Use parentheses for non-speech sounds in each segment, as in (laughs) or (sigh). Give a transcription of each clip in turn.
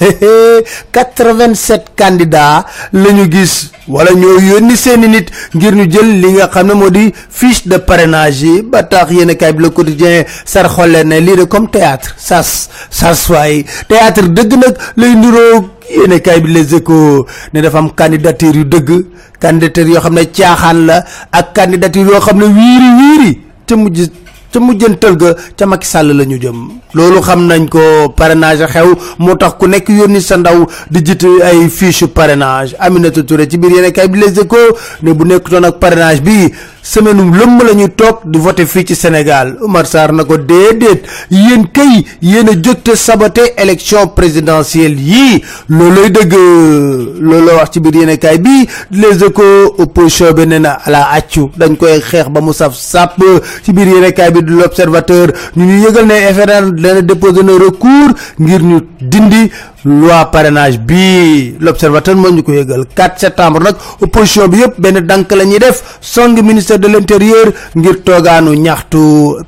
(laughs) 87 candidats la ñu gis wala ñoo yónni seeni nit ngir ñu jël li nga xam ne fiche de parrainage ba tax yéen bi le quotidien sar xolle ne lii de comme théâtre sas sas waay théâtre dëgg nag lay niroo yéen kay bi les échos ne dafa am candidature yu dëgg candidature yoo xam ne caaxaan la ak candidature yoo xam ne wiiri wiiri te mujj ca mujjantal ga ca Macky Sall la ñu jëm. Loolu xam nañ ko parrainage xew moo tax ku nekk yónni sa ndaw di jiite ay fiche parrainage. Aminata Touré ci biir yéen kay bi les échos ne bu nekkutoon ak parrainage bi semaine lëmm la ñuy toog di voter fii ci Sénégal. Oumar Sarr na ko déedéet. Kay yéen a jóg saboté élection présidentielle yii looloy dëgg. Looloo wax ci bi. Les échos opposition ala accu. Dañ koy ba mu saf l'observateur ñu ñu yëgal ne FRN dana déposé recours ngir ñu dindi loi parrainage bi l'observateur moo ñu ko yëgal. 4 septembre nag opposition bi benn dank la ñuy def song ministère de l'intérieur ngir toogaanu ñaxtu.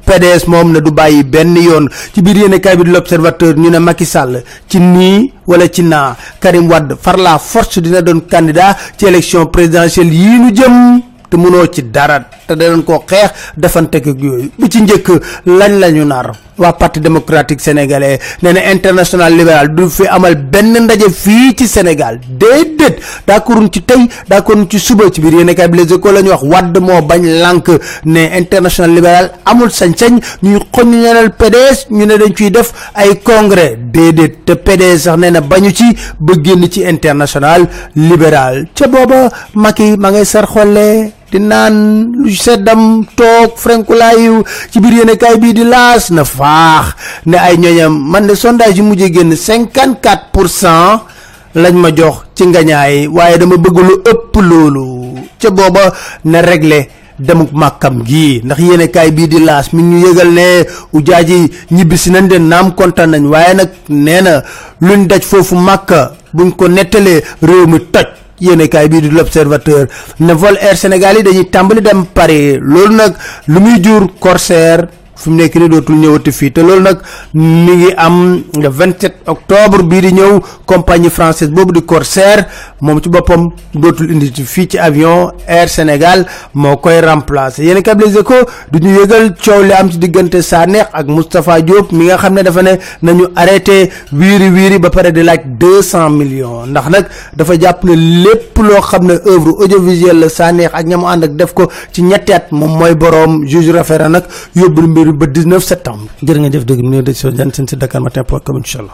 PDS moom ne du bàyyi benn yoon. Ci biir yéen kaay bi l'observateur ñu ne Macky Sall ci nii wala ci naa Karim Wade par la force dina doon candidat ci élection présidentielle yii ñu jëm. Te mënoo ci dara te danañ koo xeex defante ak yooyu. Bu ci njëkk lañ la ñu nar waa parti démocratique sénégalais nee na international libéral du fi amal benn ndaje fii ci Sénégal. Déedéet d'accorduñ ci tey d'accorduñ ci suba ci biir yéen kay bi les écoles la wax bañ ne international libéral amul sañ-sañ ñuy xoñ ñeneel PDS ñu ne dañ ciy def ay congrès. Te PDS sax nee bañu ci ba génn ci international libéral. Ca booba Macky ma ngay sar di naan lu seddam toog frenkulaayu ci biir yéene kaay bii di laas na faax. Ne ay ñoñam man de sondage yi mujjee génn cinquante quatre pour cent lañ ma jox ci ngañaay waaye dama bëgg lu ëpp loolu. Ca booba na réglé demuk màkkam gi. Ndax yéene kaay bii di laas mi ñu yëgal ne ujaaji ñibbisi nañ de naam kontaan nañ. Waaye nag nee na luñ daj foofu màkka buñ ko nettalee réew mi toj yéene kaay bii di l'observateur ne vol air Sénégal yi dañuy tàmbali dem Paris. Loolu nag lu muy jur Corsair fi mu nekk ni dootul ñëwati fii te loolu nag mi ngi am le 27 octobre bii di ñëw compagnie française boobu di Corsair moom ci boppam dootul indi fii ci avion Air Sénégal moo koy remplacer. Yéen kay Les Échos du ñu yëgal coow li am ci diggante Sanex ak Moustapha Diop mi nga xam ne dafa ne nañu arrêté wiiri wiiri ba pare di laaj deux cent millions. Ndax nag dafa jàpp ne lépp loo xam ne œuvre audiovisuelle la Sanex ak ñamu ànd ak def ko ci ñetti at moom mooy boroom juge référent nag yóbbul mbir ba 19 septembre. jërë ngeen jëf dëgg mu ne décision jan seen si Dakar Matin point com incha allah.